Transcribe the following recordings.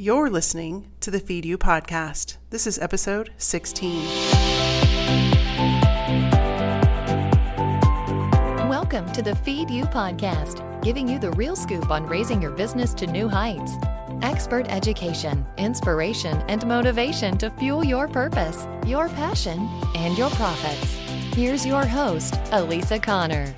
You're listening to the Feed You podcast. This is episode 16. Welcome to the Feed You podcast, giving you the real scoop on raising your business to new heights. Expert education, inspiration, and motivation to fuel your purpose, your passion, and your profits. Here's your host, Elisa Connor.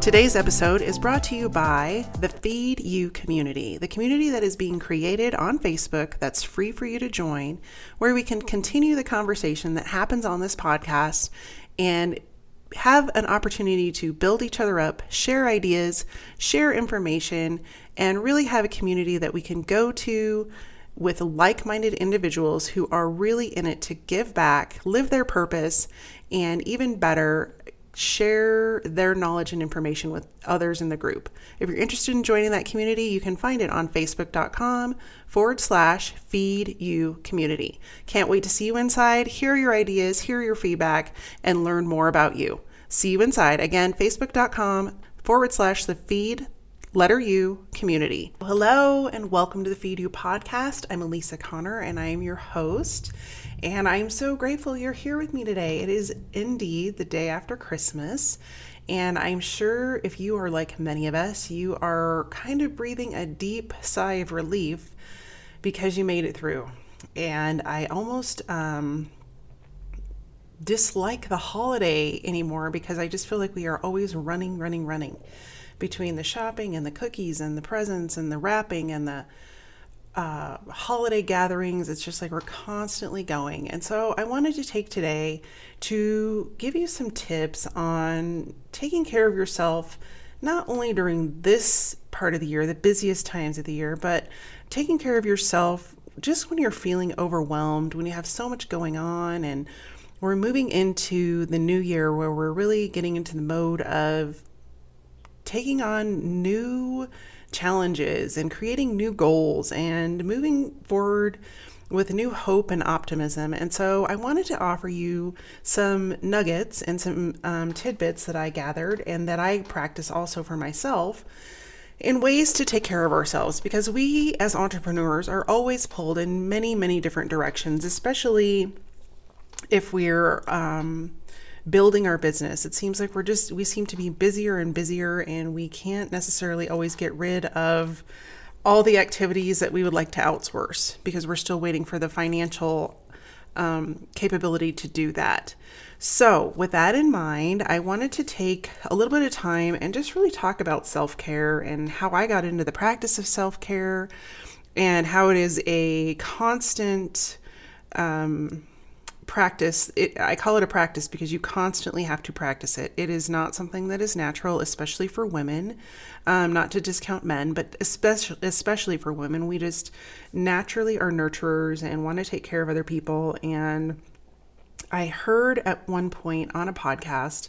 Today's episode is brought to you by the Feed You community, the community that is being created on Facebook that's free for you to join, where we can continue the conversation that happens on this podcast and have an opportunity to build each other up, share ideas, share information, and really have a community that we can go to with like minded individuals who are really in it to give back, live their purpose, and even better, share their knowledge and information with others in the group. If you're interested in joining that community, you can find it on facebook.com forward slash feed you community. Can't wait to see you inside, hear your ideas, hear your feedback, and learn more about you. See you inside. Again, facebook.com forward slash the feed letter U community. Hello and welcome to the Feed You podcast. I'm Elisa Connor and I am your host. And I'm so grateful you're here with me today. It is indeed the day after Christmas. And I'm sure if you are like many of us, you are kind of breathing a deep sigh of relief because you made it through. And I almost um, dislike the holiday anymore because I just feel like we are always running, running, running between the shopping and the cookies and the presents and the wrapping and the uh, holiday gatherings. It's just like we're constantly going. And so I wanted to take today to give you some tips on taking care of yourself, not only during this part of the year, the busiest times of the year, but taking care of yourself just when you're feeling overwhelmed, when you have so much going on and we're moving into the new year where we're really getting into the mode of taking on new challenges and creating new goals and moving forward with new hope and optimism. And so I wanted to offer you some nuggets and some um, tidbits that I gathered and that I practice also for myself in ways to take care of ourselves because we as entrepreneurs are always pulled in many, many different directions, especially if we're um, building our business. It seems like we're just, we seem to be busier and busier, and we can't necessarily always get rid of all the activities that we would like to outsource because we're still waiting for the financial um, capability to do that. So, with that in mind, I wanted to take a little bit of time and just really talk about self care and how I got into the practice of self care and how it is a constant um, practice it, i call it a practice because you constantly have to practice it. It is not something that is natural especially for women um, not to discount men but especially especially for women. We just naturally are nurturers and want to take care of other people and I heard at one point on a podcast,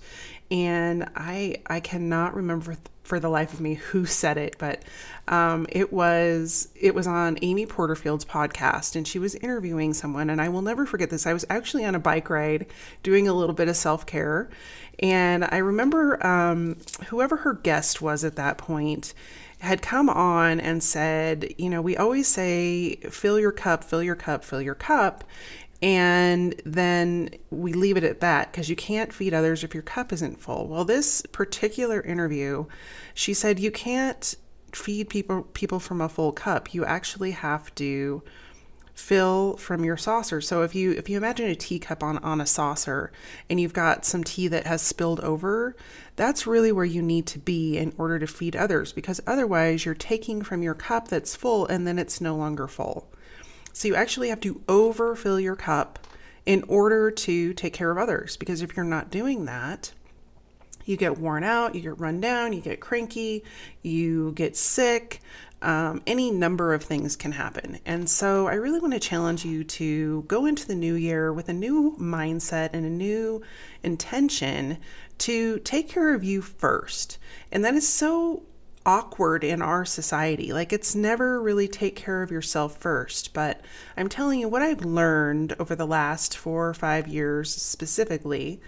and I I cannot remember for the life of me who said it, but um, it was it was on Amy Porterfield's podcast, and she was interviewing someone, and I will never forget this. I was actually on a bike ride doing a little bit of self care, and I remember um, whoever her guest was at that point had come on and said, you know, we always say, fill your cup, fill your cup, fill your cup and then we leave it at that because you can't feed others if your cup isn't full. Well, this particular interview, she said you can't feed people people from a full cup. You actually have to fill from your saucer. So if you if you imagine a teacup on on a saucer and you've got some tea that has spilled over, that's really where you need to be in order to feed others because otherwise you're taking from your cup that's full and then it's no longer full. So you actually have to overfill your cup in order to take care of others. Because if you're not doing that, you get worn out, you get run down, you get cranky, you get sick. Um, any number of things can happen. And so I really want to challenge you to go into the new year with a new mindset and a new intention to take care of you first. And that is so awkward in our society. Like it's never really take care of yourself first. But I'm telling you, what I've learned over the last four or five years specifically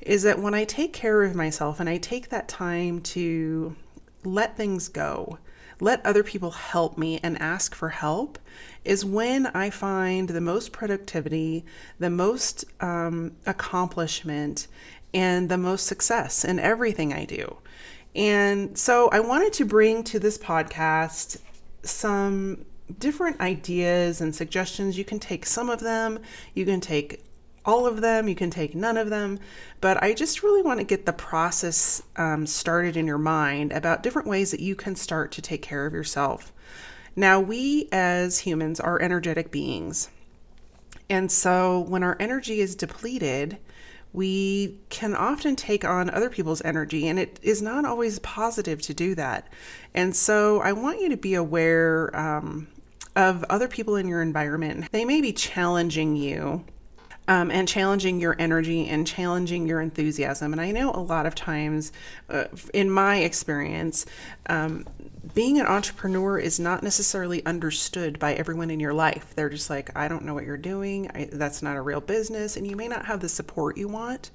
is that when I take care of myself and I take that time to let things go, let other people help me and ask for help is when I find the most productivity, the most um, accomplishment, and the most success in everything I do. And so I wanted to bring to this podcast some different ideas and suggestions. You can take some of them, you can take all of them, you can take none of them. But I just really want to get the process um, started in your mind about different ways that you can start to take care of yourself. Now, we as humans are energetic beings. And so when our energy is depleted, we can often take on other people's energy, and it is not always positive to do that. And so I want you to be aware um, of other people in your environment. They may be challenging you um, and challenging your energy and challenging your enthusiasm. And I know a lot of times, uh, in my experience, um, being an entrepreneur is not necessarily understood by everyone in your life. They're just like, I don't know what you're doing. I, that's not a real business. And you may not have the support you want.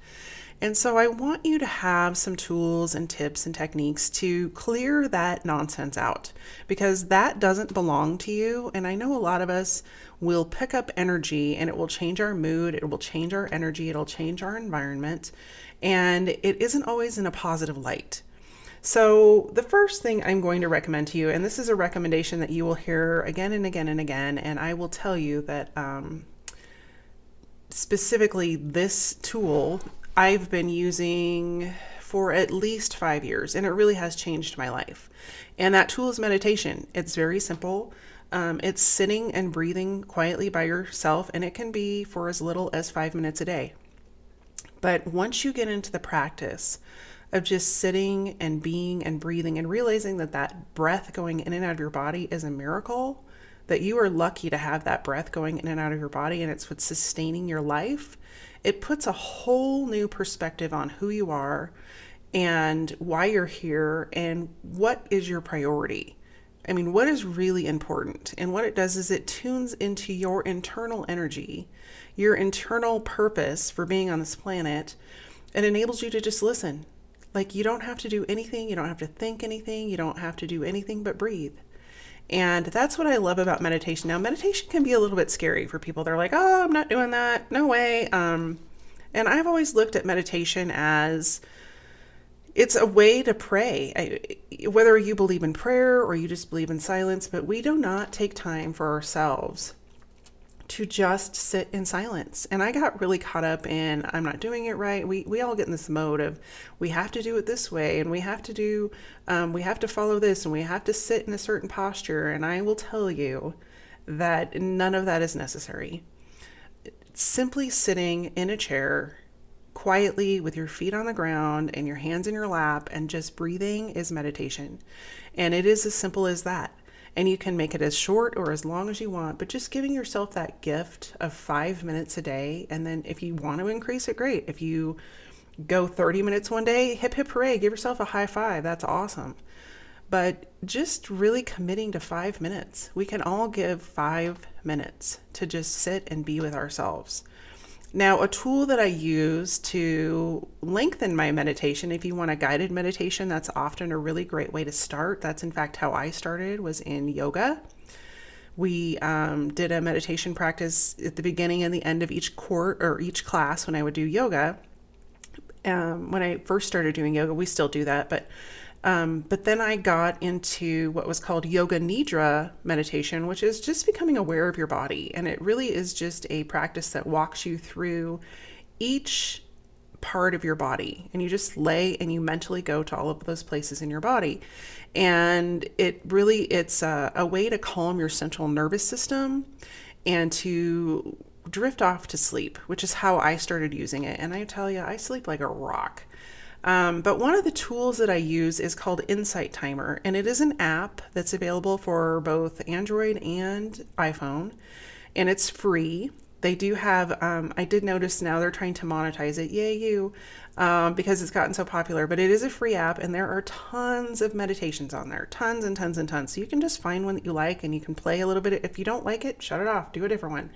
And so I want you to have some tools and tips and techniques to clear that nonsense out because that doesn't belong to you. And I know a lot of us will pick up energy and it will change our mood, it will change our energy, it'll change our environment. And it isn't always in a positive light. So, the first thing I'm going to recommend to you, and this is a recommendation that you will hear again and again and again, and I will tell you that um, specifically this tool I've been using for at least five years, and it really has changed my life. And that tool is meditation. It's very simple. Um, it's sitting and breathing quietly by yourself, and it can be for as little as five minutes a day. But once you get into the practice of just sitting and being and breathing and realizing that that breath going in and out of your body is a miracle, that you are lucky to have that breath going in and out of your body, and it's what's sustaining your life it puts a whole new perspective on who you are and why you're here and what is your priority. I mean, what is really important? And what it does is it tunes into your internal energy, your internal purpose for being on this planet, and enables you to just listen. Like, you don't have to do anything, you don't have to think anything, you don't have to do anything but breathe. And that's what I love about meditation. Now, meditation can be a little bit scary for people. They're like, oh, I'm not doing that. No way. Um, and I've always looked at meditation as it's a way to pray. I, whether you believe in prayer or you just believe in silence, but we do not take time for ourselves to just sit in silence. And I got really caught up in I'm not doing it right. We we all get in this mode of we have to do it this way, and we have to do um, we have to follow this, and we have to sit in a certain posture. And I will tell you that none of that is necessary. Simply sitting in a chair quietly with your feet on the ground and your hands in your lap and just breathing is meditation. And it is as simple as that and you can make it as short or as long as you want but just giving yourself that gift of five minutes a day. And then if you want to increase it great. If you go 30 minutes one day hip hip hooray give yourself a high five. That's awesome. But just really committing to five minutes. We can all give five minutes to just sit and be with ourselves now, a tool that I use to lengthen my meditation, if you want a guided meditation, that's often a really great way to start. That's in fact how I started was in yoga. We um, did a meditation practice at the beginning and the end of each court or each class when I would do yoga. Um, when I first started doing yoga, we still do that, but um, but then I got into what was called Yoga Nidra meditation, which is just becoming aware of your body. And it really is just a practice that walks you through each part of your body. And you just lay and you mentally go to all of those places in your body. And it really, it's a, a way to calm your central nervous system and to drift off to sleep, which is how I started using it. And I tell you, I sleep like a rock. Um, but one of the tools that I use is called Insight Timer, and it is an app that's available for both Android and iPhone, and it's free. They do have, um, I did notice now they're trying to monetize it. Yay, you, um, because it's gotten so popular. But it is a free app, and there are tons of meditations on there tons and tons and tons. So you can just find one that you like and you can play a little bit. If you don't like it, shut it off, do a different one.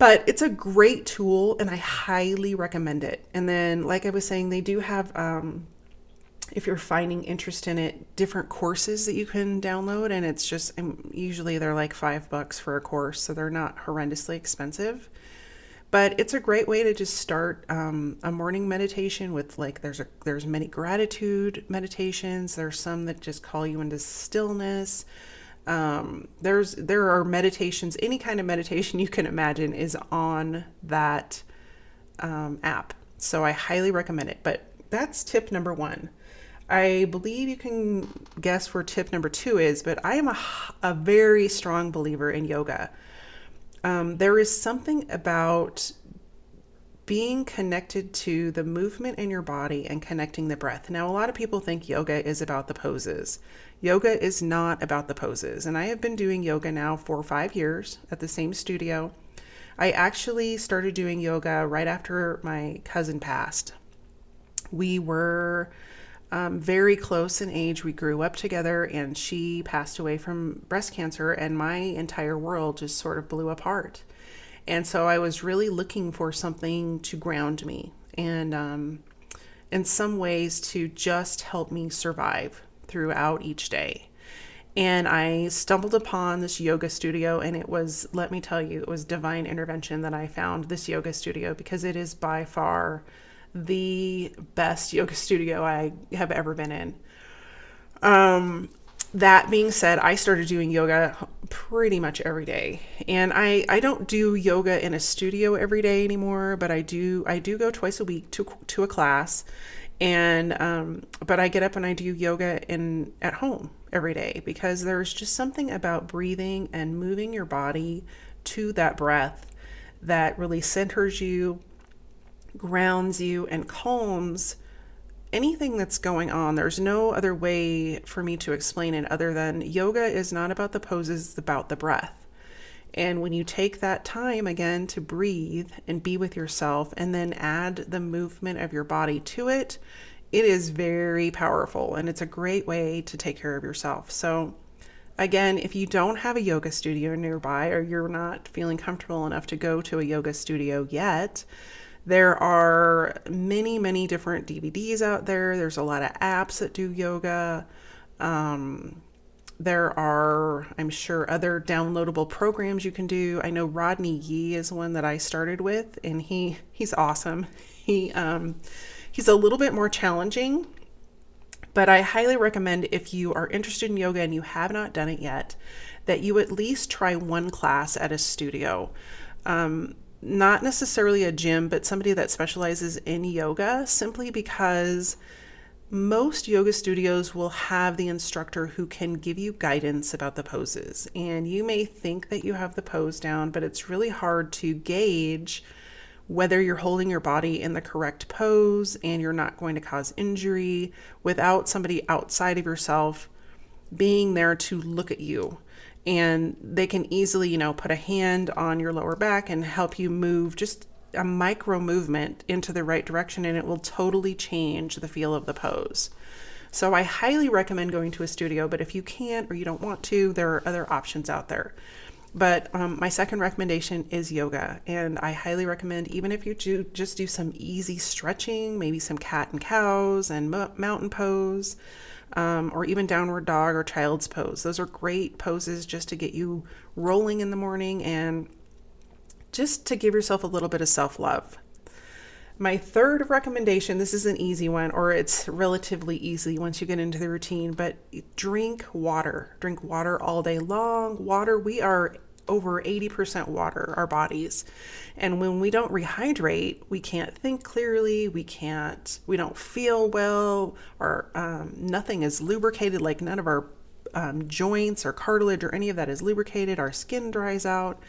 But it's a great tool and I highly recommend it. And then, like I was saying, they do have um, if you're finding interest in it, different courses that you can download. And it's just, usually they're like five bucks for a course, so they're not horrendously expensive. But it's a great way to just start um, a morning meditation with like there's a there's many gratitude meditations. There's some that just call you into stillness. Um, there's there are meditations, any kind of meditation you can imagine is on that um, app. So I highly recommend it. But that's tip number one. I believe you can guess where tip number two is, but I am a, a very strong believer in yoga. Um, there is something about being connected to the movement in your body and connecting the breath. Now, a lot of people think yoga is about the poses. Yoga is not about the poses. And I have been doing yoga now for five years at the same studio. I actually started doing yoga right after my cousin passed. We were um, very close in age. We grew up together, and she passed away from breast cancer, and my entire world just sort of blew apart. And so I was really looking for something to ground me and, um, in some ways, to just help me survive throughout each day. And I stumbled upon this yoga studio, and it was, let me tell you, it was divine intervention that I found this yoga studio because it is by far the best yoga studio I have ever been in. Um, that being said, I started doing yoga pretty much every day. And I, I don't do yoga in a studio every day anymore, but I do I do go twice a week to to a class. And um, but I get up and I do yoga in at home every day because there's just something about breathing and moving your body to that breath that really centers you grounds you and calms anything that's going on. There's no other way for me to explain it other than yoga is not about the poses, it's about the breath. And when you take that time again to breathe and be with yourself and then add the movement of your body to it, it is very powerful and it's a great way to take care of yourself. So, again, if you don't have a yoga studio nearby or you're not feeling comfortable enough to go to a yoga studio yet, there are many, many different DVDs out there. There's a lot of apps that do yoga. Um, there are, I'm sure, other downloadable programs you can do. I know Rodney Yee is one that I started with, and he he's awesome. He um, he's a little bit more challenging, but I highly recommend if you are interested in yoga and you have not done it yet, that you at least try one class at a studio. Um, not necessarily a gym, but somebody that specializes in yoga simply because most yoga studios will have the instructor who can give you guidance about the poses. And you may think that you have the pose down, but it's really hard to gauge whether you're holding your body in the correct pose and you're not going to cause injury without somebody outside of yourself being there to look at you and they can easily, you know, put a hand on your lower back and help you move just a micro movement into the right direction and it will totally change the feel of the pose. So I highly recommend going to a studio, but if you can't or you don't want to, there are other options out there. But um, my second recommendation is yoga, and I highly recommend even if you do just do some easy stretching, maybe some cat and cows and mountain pose um, or even downward dog or child's pose. Those are great poses just to get you rolling in the morning and just to give yourself a little bit of self love. My third recommendation this is an easy one, or it's relatively easy once you get into the routine, but drink water. Drink water all day long. Water, we are over 80% water, our bodies. And when we don't rehydrate, we can't think clearly, we can't, we don't feel well, or um, nothing is lubricated, like none of our um, joints or cartilage or any of that is lubricated, our skin dries out.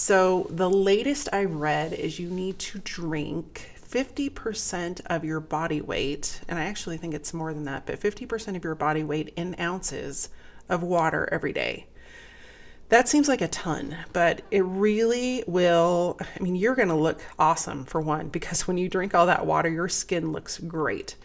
So, the latest I read is you need to drink 50% of your body weight, and I actually think it's more than that, but 50% of your body weight in ounces of water every day. That seems like a ton, but it really will. I mean, you're going to look awesome for one, because when you drink all that water, your skin looks great.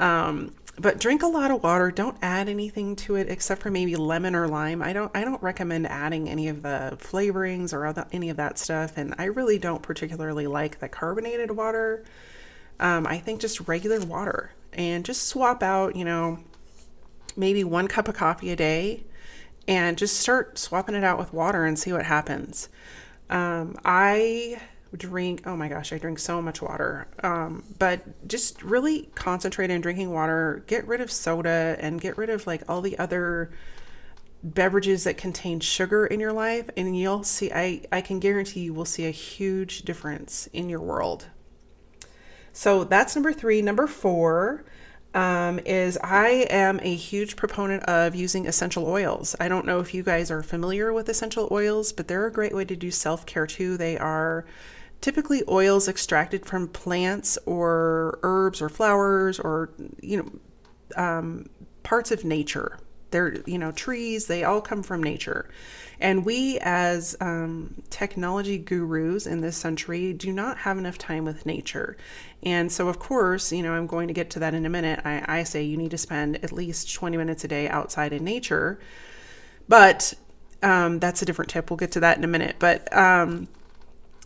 Um, but drink a lot of water. Don't add anything to it except for maybe lemon or lime. I don't. I don't recommend adding any of the flavorings or other, any of that stuff. And I really don't particularly like the carbonated water. Um, I think just regular water and just swap out, you know, maybe one cup of coffee a day and just start swapping it out with water and see what happens. Um, I drink, oh my gosh, I drink so much water. Um, but just really concentrate on drinking water, get rid of soda, and get rid of like all the other beverages that contain sugar in your life. And you'll see, I, I can guarantee you will see a huge difference in your world. So that's number three. Number four, um, is I am a huge proponent of using essential oils. I don't know if you guys are familiar with essential oils, but they're a great way to do self care too. They are typically oils extracted from plants or herbs or flowers or, you know, um, parts of nature. They're, you know, trees, they all come from nature. And we, as um, technology gurus in this century, do not have enough time with nature. And so, of course, you know, I'm going to get to that in a minute. I, I say you need to spend at least 20 minutes a day outside in nature. But um, that's a different tip. We'll get to that in a minute. But um,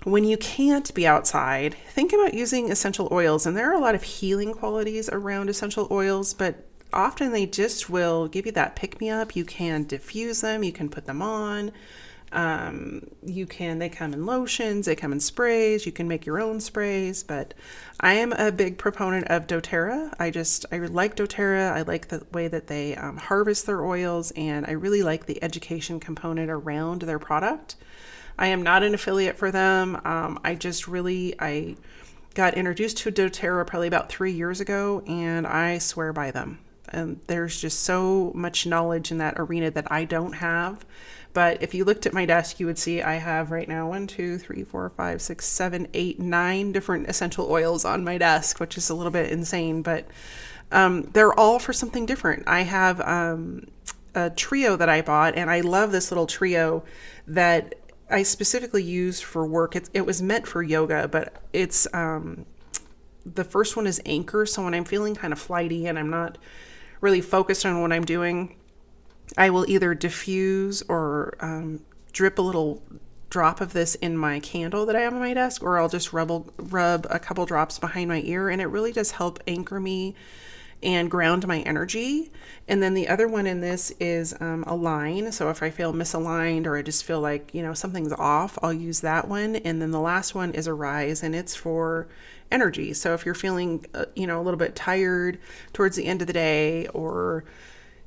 when you can't be outside, think about using essential oils. And there are a lot of healing qualities around essential oils, but often they just will give you that pick me up. You can diffuse them, you can put them on. Um, you can, they come in lotions, they come in sprays, you can make your own sprays. But I am a big proponent of doTERRA. I just, I like doTERRA. I like the way that they um, harvest their oils, and I really like the education component around their product. I am not an affiliate for them. Um, I just really, I got introduced to doTERRA probably about three years ago, and I swear by them and there's just so much knowledge in that arena that I don't have. But if you looked at my desk, you would see I have right now one, two, three, four, five, six, seven, eight, nine different essential oils on my desk, which is a little bit insane, but um, they're all for something different. I have um, a trio that I bought, and I love this little trio that I specifically use for work. It, it was meant for yoga, but it's um, the first one is Anchor. So when I'm feeling kind of flighty and I'm not really focused on what I'm doing, I will either diffuse or um, drip a little drop of this in my candle that I have on my desk, or I'll just rub, rub a couple drops behind my ear, and it really does help anchor me and ground my energy. And then the other one in this is um, align. So if I feel misaligned or I just feel like, you know, something's off, I'll use that one. And then the last one is arise, and it's for energy. So if you're feeling, uh, you know, a little bit tired towards the end of the day or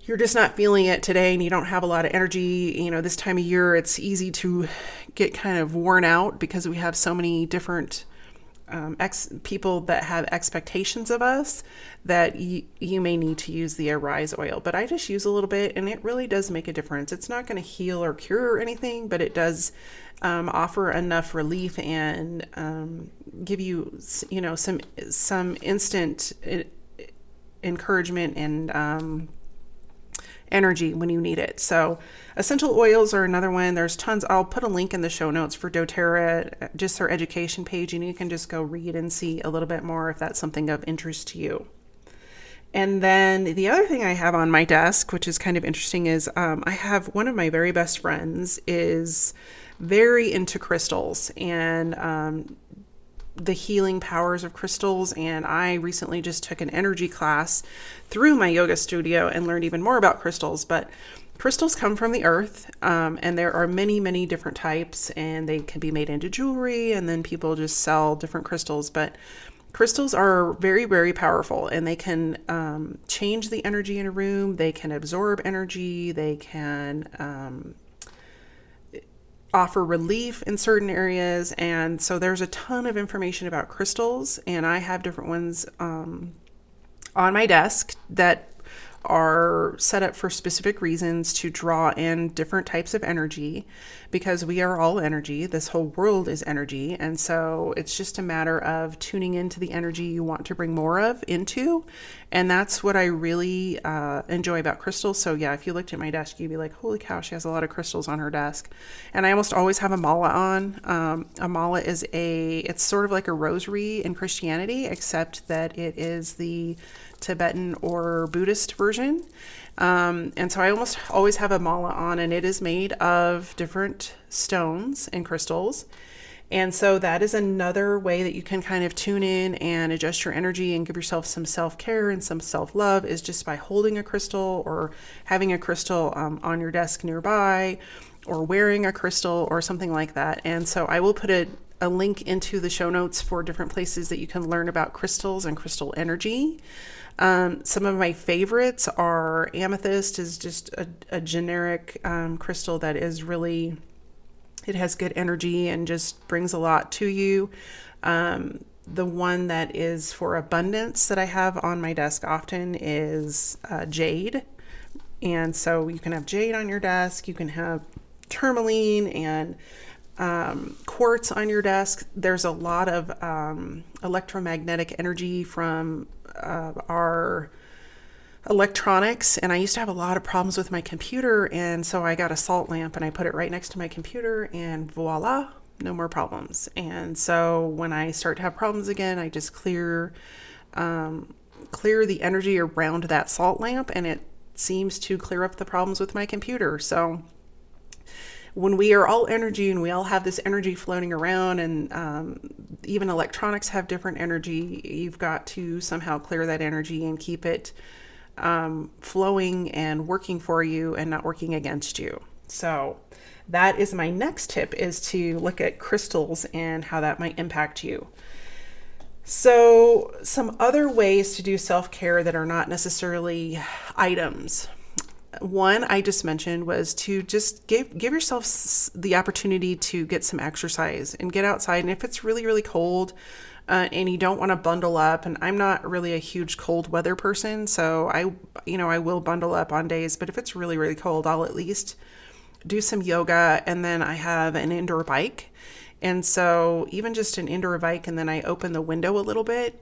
you're just not feeling it today and you don't have a lot of energy, you know, this time of year it's easy to get kind of worn out because we have so many different um, ex- people that have expectations of us that y- you may need to use the Arise oil. But I just use a little bit and it really does make a difference. It's not going to heal or cure anything, but it does um, offer enough relief and um, give you, you know, some some instant uh, encouragement and um, energy when you need it. So, essential oils are another one. There's tons. I'll put a link in the show notes for doTERRA, just their education page, and you can just go read and see a little bit more if that's something of interest to you. And then the other thing I have on my desk, which is kind of interesting, is um, I have one of my very best friends is very into crystals and um, the healing powers of crystals. And I recently just took an energy class through my yoga studio and learned even more about crystals. But crystals come from the earth, um, and there are many, many different types, and they can be made into jewelry, and then people just sell different crystals. But crystals are very, very powerful, and they can um, change the energy in a room, they can absorb energy, they can um, offer relief in certain areas. And so there's a ton of information about crystals, and I have different ones um, on my desk that are set up for specific reasons to draw in different types of energy because we are all energy. This whole world is energy. And so it's just a matter of tuning into the energy you want to bring more of into. And that's what I really uh, enjoy about crystals. So, yeah, if you looked at my desk, you'd be like, holy cow, she has a lot of crystals on her desk. And I almost always have a mala on. Um, a mala is a, it's sort of like a rosary in Christianity, except that it is the Tibetan or Buddhist version. Um, and so I almost always have a mala on, and it is made of different stones and crystals. And so that is another way that you can kind of tune in and adjust your energy and give yourself some self care and some self love is just by holding a crystal or having a crystal um, on your desk nearby or wearing a crystal or something like that. And so I will put a, a link into the show notes for different places that you can learn about crystals and crystal energy. Um, some of my favorites are amethyst is just a, a generic um, crystal that is really it has good energy and just brings a lot to you. Um, the one that is for abundance that I have on my desk often is uh, jade. And so you can have jade on your desk, you can have tourmaline and um, quartz on your desk. There's a lot of um, electromagnetic energy from uh, our electronics and I used to have a lot of problems with my computer and so I got a salt lamp and I put it right next to my computer and voila no more problems and so when I start to have problems again I just clear um, clear the energy around that salt lamp and it seems to clear up the problems with my computer so when we are all energy and we all have this energy floating around and um, even electronics have different energy you've got to somehow clear that energy and keep it um, flowing and working for you and not working against you. So that is my next tip is to look at crystals and how that might impact you. So some other ways to do self-care that are not necessarily items. One I just mentioned was to just give give yourself the opportunity to get some exercise and get outside. And if it's really really cold, uh, and you don't want to bundle up and i'm not really a huge cold weather person so i you know i will bundle up on days. But if it's really really cold i'll at least do some yoga and then i have an indoor bike. And so even just an indoor bike and then i open the window a little bit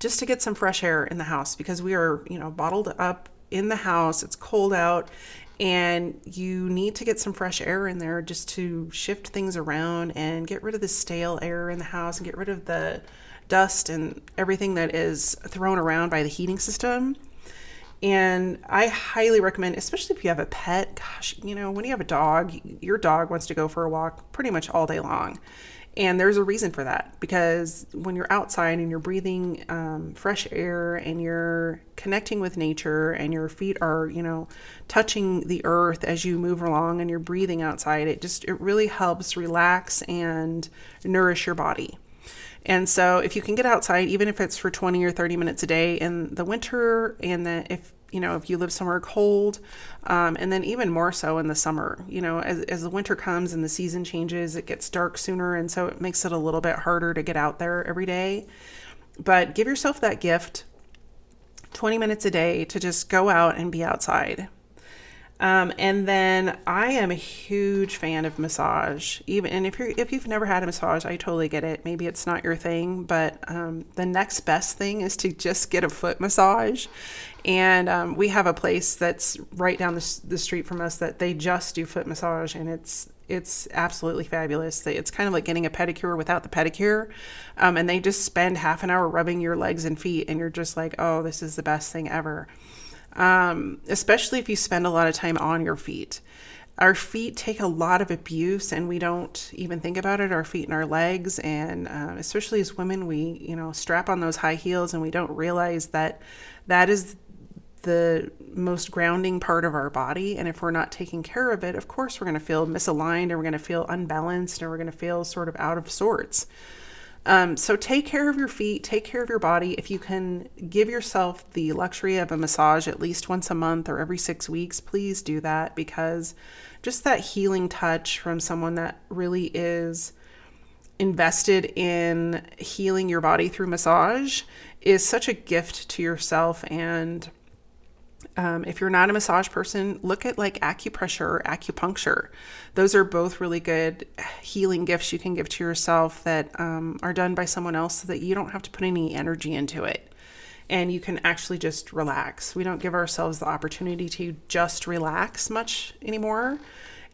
just to get some fresh air in the house because we are you know bottled up in the house it's cold out and you need to get some fresh air in there just to shift things around and get rid of the stale air in the house and get rid of the dust and everything that is thrown around by the heating system. And I highly recommend, especially if you have a pet, gosh, you know, when you have a dog, your dog wants to go for a walk pretty much all day long. And there's a reason for that because when you're outside and you're breathing um, fresh air and you're connecting with nature and your feet are, you know, touching the earth as you move along and you're breathing outside, it just, it really helps relax and nourish your body. And so if you can get outside, even if it's for 20 or 30 minutes a day in the winter, and then if you know, if you live somewhere cold, um, and then even more so in the summer. You know, as, as the winter comes and the season changes, it gets dark sooner, and so it makes it a little bit harder to get out there every day. But give yourself that gift 20 minutes a day to just go out and be outside. Um, and then I am a huge fan of massage. Even and if you're if you've never had a massage, I totally get it. Maybe it's not your thing, but um, the next best thing is to just get a foot massage. And um, we have a place that's right down the, the street from us that they just do foot massage, and it's it's absolutely fabulous. It's kind of like getting a pedicure without the pedicure. Um, and they just spend half an hour rubbing your legs and feet, and you're just like, oh, this is the best thing ever um, especially if you spend a lot of time on your feet. Our feet take a lot of abuse, and we don't even think about it. Our feet and our legs, and uh, especially as women, we you know strap on those high heels, and we don't realize that that is the most grounding part of our body. And if we're not taking care of it, of course, we're going to feel misaligned, and we're going to feel unbalanced, and we're going to feel sort of out of sorts. Um, so take care of your feet, take care of your body. If you can give yourself the luxury of a massage at least once a month or every six weeks, please do that because just that healing touch from someone that really is invested in healing your body through massage is such a gift to yourself and um, if you're not a massage person, look at like acupressure or acupuncture. Those are both really good healing gifts you can give to yourself that um, are done by someone else so that you don't have to put any energy into it and you can actually just relax. We don't give ourselves the opportunity to just relax much anymore.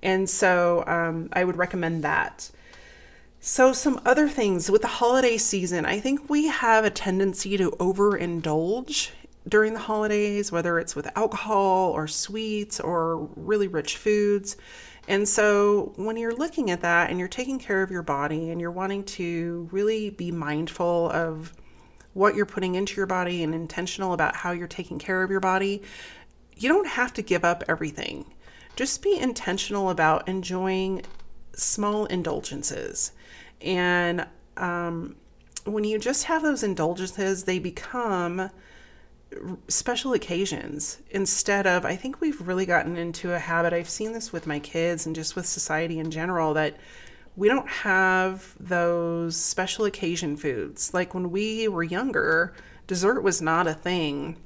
And so um, I would recommend that. So, some other things with the holiday season, I think we have a tendency to overindulge during the holidays, whether it's with alcohol or sweets or really rich foods. And so, when you're looking at that and you're taking care of your body and you're wanting to really be mindful of what you're putting into your body and intentional about how you're taking care of your body, you don't have to give up everything. Just be intentional about enjoying small indulgences. And um, when you just have those indulgences, they become special occasions instead of i think we've really gotten into a habit i've seen this with my kids and just with society in general that we don't have those special occasion foods. Like when we were younger dessert was not a thing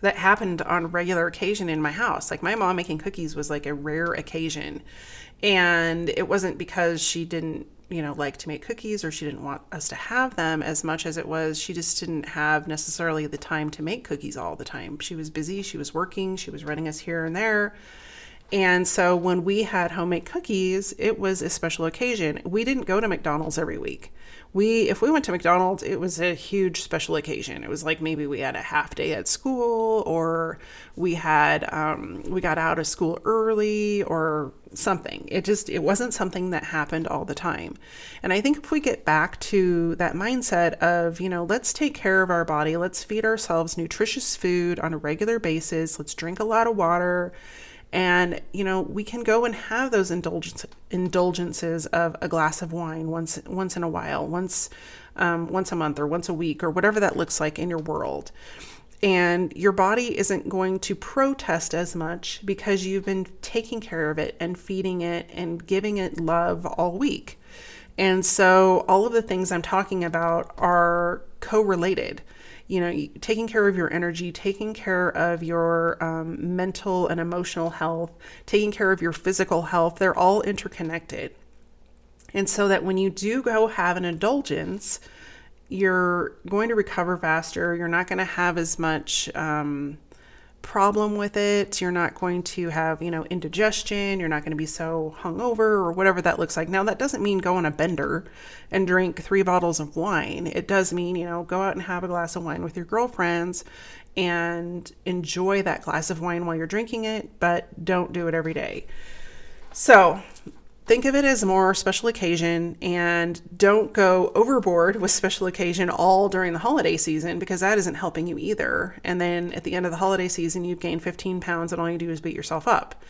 that happened on regular occasion in my house. Like my mom making cookies was like a rare occasion. And it wasn't because she didn't you know, like to make cookies or she didn't want us to have them as much as it was she just didn't have necessarily the time to make cookies all the time. She was busy, she was working, she was running us here and there. And so when we had homemade cookies, it was a special occasion. We didn't go to McDonald's every week we if we went to McDonald's, it was a huge special occasion. It was like maybe we had a half day at school, or we had um, we got out of school early, or something. It just it wasn't something that happened all the time. And I think if we get back to that mindset of you know let's take care of our body, let's feed ourselves nutritious food on a regular basis, let's drink a lot of water and you know we can go and have those indulgence, indulgences of a glass of wine once once in a while once um, once a month or once a week or whatever that looks like in your world. And your body isn't going to protest as much because you've been taking care of it and feeding it and giving it love all week. And so all of the things i'm talking about are correlated you know, taking care of your energy, taking care of your um, mental and emotional health, taking care of your physical health, they're all interconnected. And so that when you do go have an indulgence, you're going to recover faster. You're not going to have as much um, problem with it. You're not going to have, you know, indigestion. You're not going to be so hungover or whatever that looks like. Now, that doesn't mean go on a bender and drink three bottles of wine. It does mean, you know, go out and have a glass of wine with your girlfriends and enjoy that glass of wine while you're drinking it, but don't do it every day. So, think of it as more special occasion and don't go overboard with special occasion all during the holiday season because that isn't helping you either. And then at the end of the holiday season, you've gained 15 pounds and all you do is beat yourself up.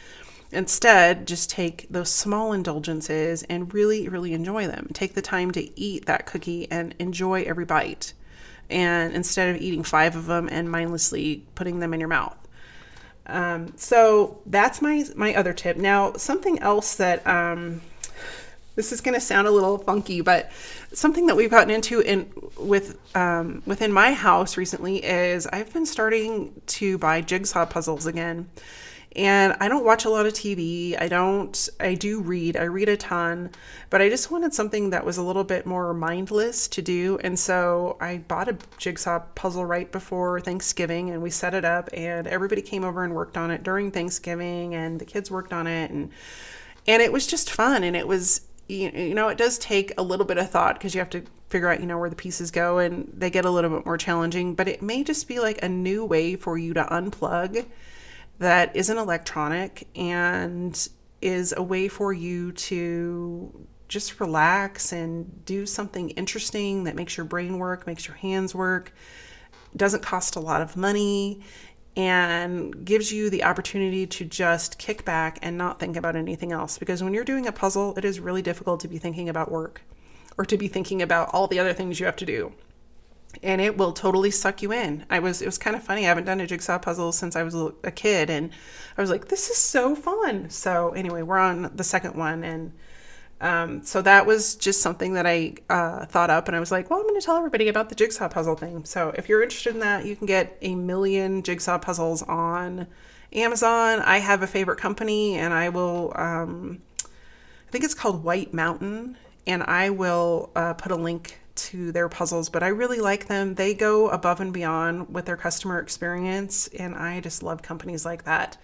Instead, just take those small indulgences and really, really enjoy them. Take the time to eat that cookie and enjoy every bite. And instead of eating five of them and mindlessly putting them in your mouth. Um, so that's my my other tip. Now, something else that um, this is going to sound a little funky, but something that we've gotten into in with um, within my house recently is I've been starting to buy jigsaw puzzles again. And I don't watch a lot of TV. I don't, I do read, I read a ton, but I just wanted something that was a little bit more mindless to do. And so I bought a jigsaw puzzle right before Thanksgiving and we set it up and everybody came over and worked on it during Thanksgiving and the kids worked on it and, and it was just fun. And it was, you know, it does take a little bit of thought because you have to figure out, you know, where the pieces go and they get a little bit more challenging, but it may just be like a new way for you to unplug that isn't electronic and is a way for you to just relax and do something interesting that makes your brain work, makes your hands work, doesn't cost a lot of money, and gives you the opportunity to just kick back and not think about anything else. Because when you're doing a puzzle, it is really difficult to be thinking about work or to be thinking about all the other things you have to do and it will totally suck you in. I was it was kind of funny. I haven't done a jigsaw puzzle since I was a kid and I was like this is so fun. So anyway, we're on the second one and um, so that was just something that I uh, thought up and I was like, well, I'm going to tell everybody about the jigsaw puzzle thing. So if you're interested in that, you can get a million jigsaw puzzles on Amazon. I have a favorite company and I will um, I think it's called White Mountain and I will uh, put a link to their puzzles, but I really like them. They go above and beyond with their customer experience, and I just love companies like that.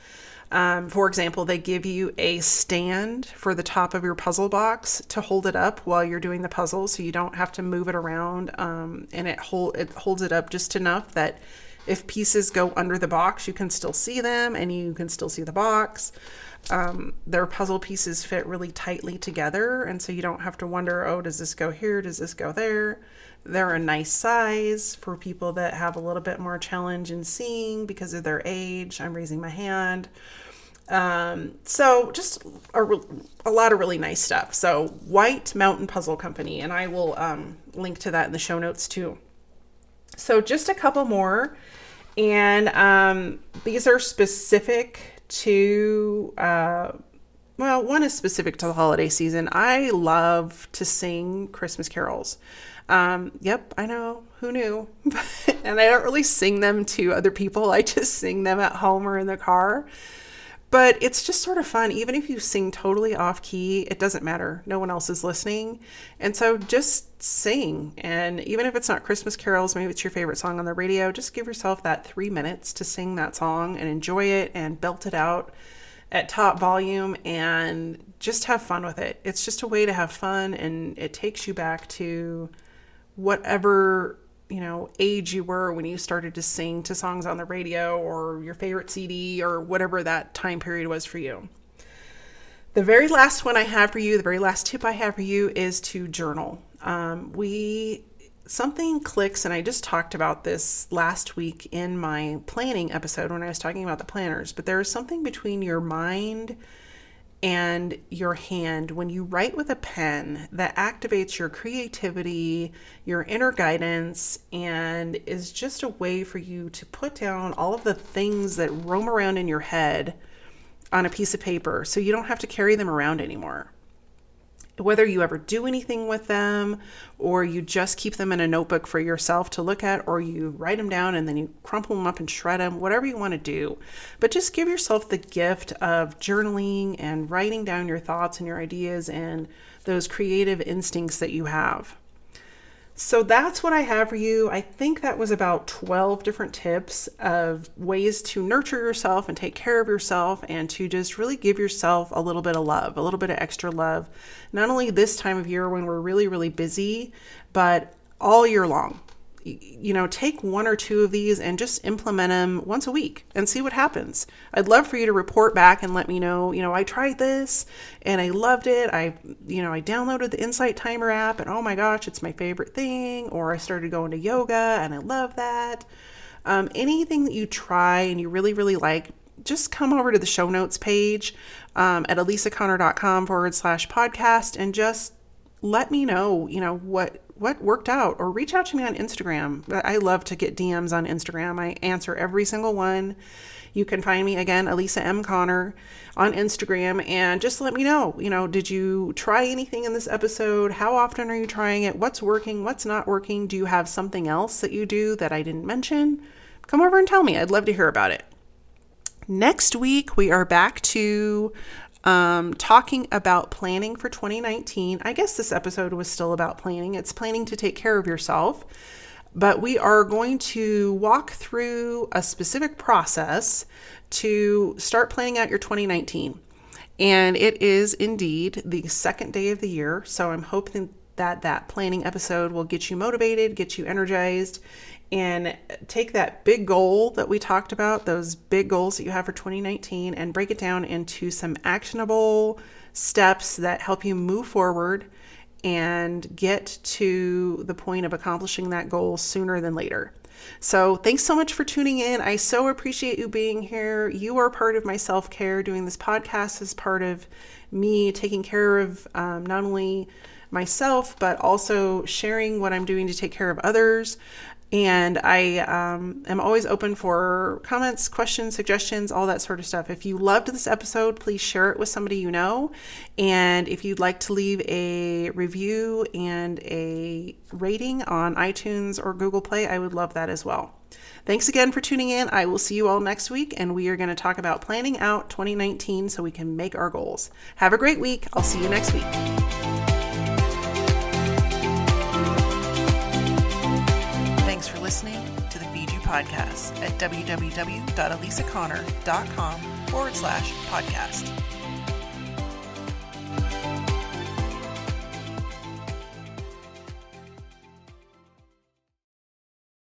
Um, for example, they give you a stand for the top of your puzzle box to hold it up while you're doing the puzzle, so you don't have to move it around, um, and it hold it holds it up just enough that If pieces go under the box, you can still see them and you can still see the box. Um, their puzzle pieces fit really tightly together, and so you don't have to wonder, oh, does this go here? Does this go there? They're a nice size for people that have a little bit more challenge in seeing because of their age. I'm raising my hand. Um, so just a, a, lot of really nice stuff. So White Mountain Puzzle Company, and I will um, link to that in the show notes too. So just a couple more, and um, these are specific to. Uh, well, one is specific to the holiday season. I love to sing Christmas carols. Um, yep, I know. Who knew? and I don't really sing them to other people. I just sing them at home or in the car. But it's just sort of fun. Even if you sing totally off key, it doesn't matter. No one else is listening. And so just sing. And even if it's not Christmas carols, maybe it's your favorite song on the radio, just give yourself that three minutes to sing that song and enjoy it and belt it out at top volume and just have fun with it. It's just a way to have fun and it takes you back to whatever you know age you were when you started to sing to songs on the radio or your favorite CD or whatever that time period was for you. The very last one I have for you, the very last tip I have for you is to journal. Um, we something clicks, and I just talked about this last week in my planning episode when I was talking about the planners. But there is something between your mind and your hand when you write with a pen that activates your creativity, your inner guidance, and is just a way for you to put down all of the things that roam around in your head on a piece of paper so you don't have to carry them around anymore whether you ever do anything with them or you just keep them in a notebook for yourself to look at or you write them down and then you crumple them up and shred them, whatever you want to do. But just give yourself the gift of journaling and writing down your thoughts and your ideas and those creative instincts that you have. So that's what I have for you. I think that was about 12 different tips of ways to nurture yourself and take care of yourself and to just really give yourself a little bit of love, a little bit of extra love. Not only this time of year when we're really, really busy, but all year long you know, take one or two of these and just implement them once a week and see what happens. I'd love for you to report back and let me know, you know, I tried this and I loved it. I, you know, I downloaded the Insight Timer app and oh my gosh, it's my favorite thing. Or I started going to yoga and I love that. Um, anything that you try and you really, really like, just come over to the show notes page um, at alisaconnor.com forward slash podcast and just let me know, you know, what what worked out or reach out to me on Instagram. I love to get DMs on Instagram. I answer every single one. You can find me again, Alisa M. Connor, on Instagram, and just let me know. You know, did you try anything in this episode? How often are you trying it? What's working? What's not working? Do you have something else that you do that I didn't mention? Come over and tell me. I'd love to hear about it. Next week, we are back to um, talking about planning for 2019. I guess this episode was still about planning. It's planning to take care of yourself, but we are going to walk through a specific process to start planning out your 2019. And it is indeed the second day of the year. So I'm hoping that that planning episode will get you motivated, get you energized, and take that big goal that we talked about, those big goals that you have for 2019, and break it down into some actionable steps that help you move forward and get to the point of accomplishing that goal sooner than later. So, thanks so much for tuning in. I so appreciate you being here. You are part of my self care. Doing this podcast is part of me taking care of um, not only myself, but also sharing what I'm doing to take care of others. And I um, am always open for comments, questions, suggestions, all that sort of stuff. If you loved this episode, please share it with somebody you know. And if you'd like to leave a review and a rating on iTunes or Google Play, I would love that as well. Thanks again for tuning in. I will see you all next week, and we are going to talk about planning out 2019 so we can make our goals. Have a great week. I'll see you next week. Listening to the Feed You podcast at www.alisaconnor.com forward slash podcast.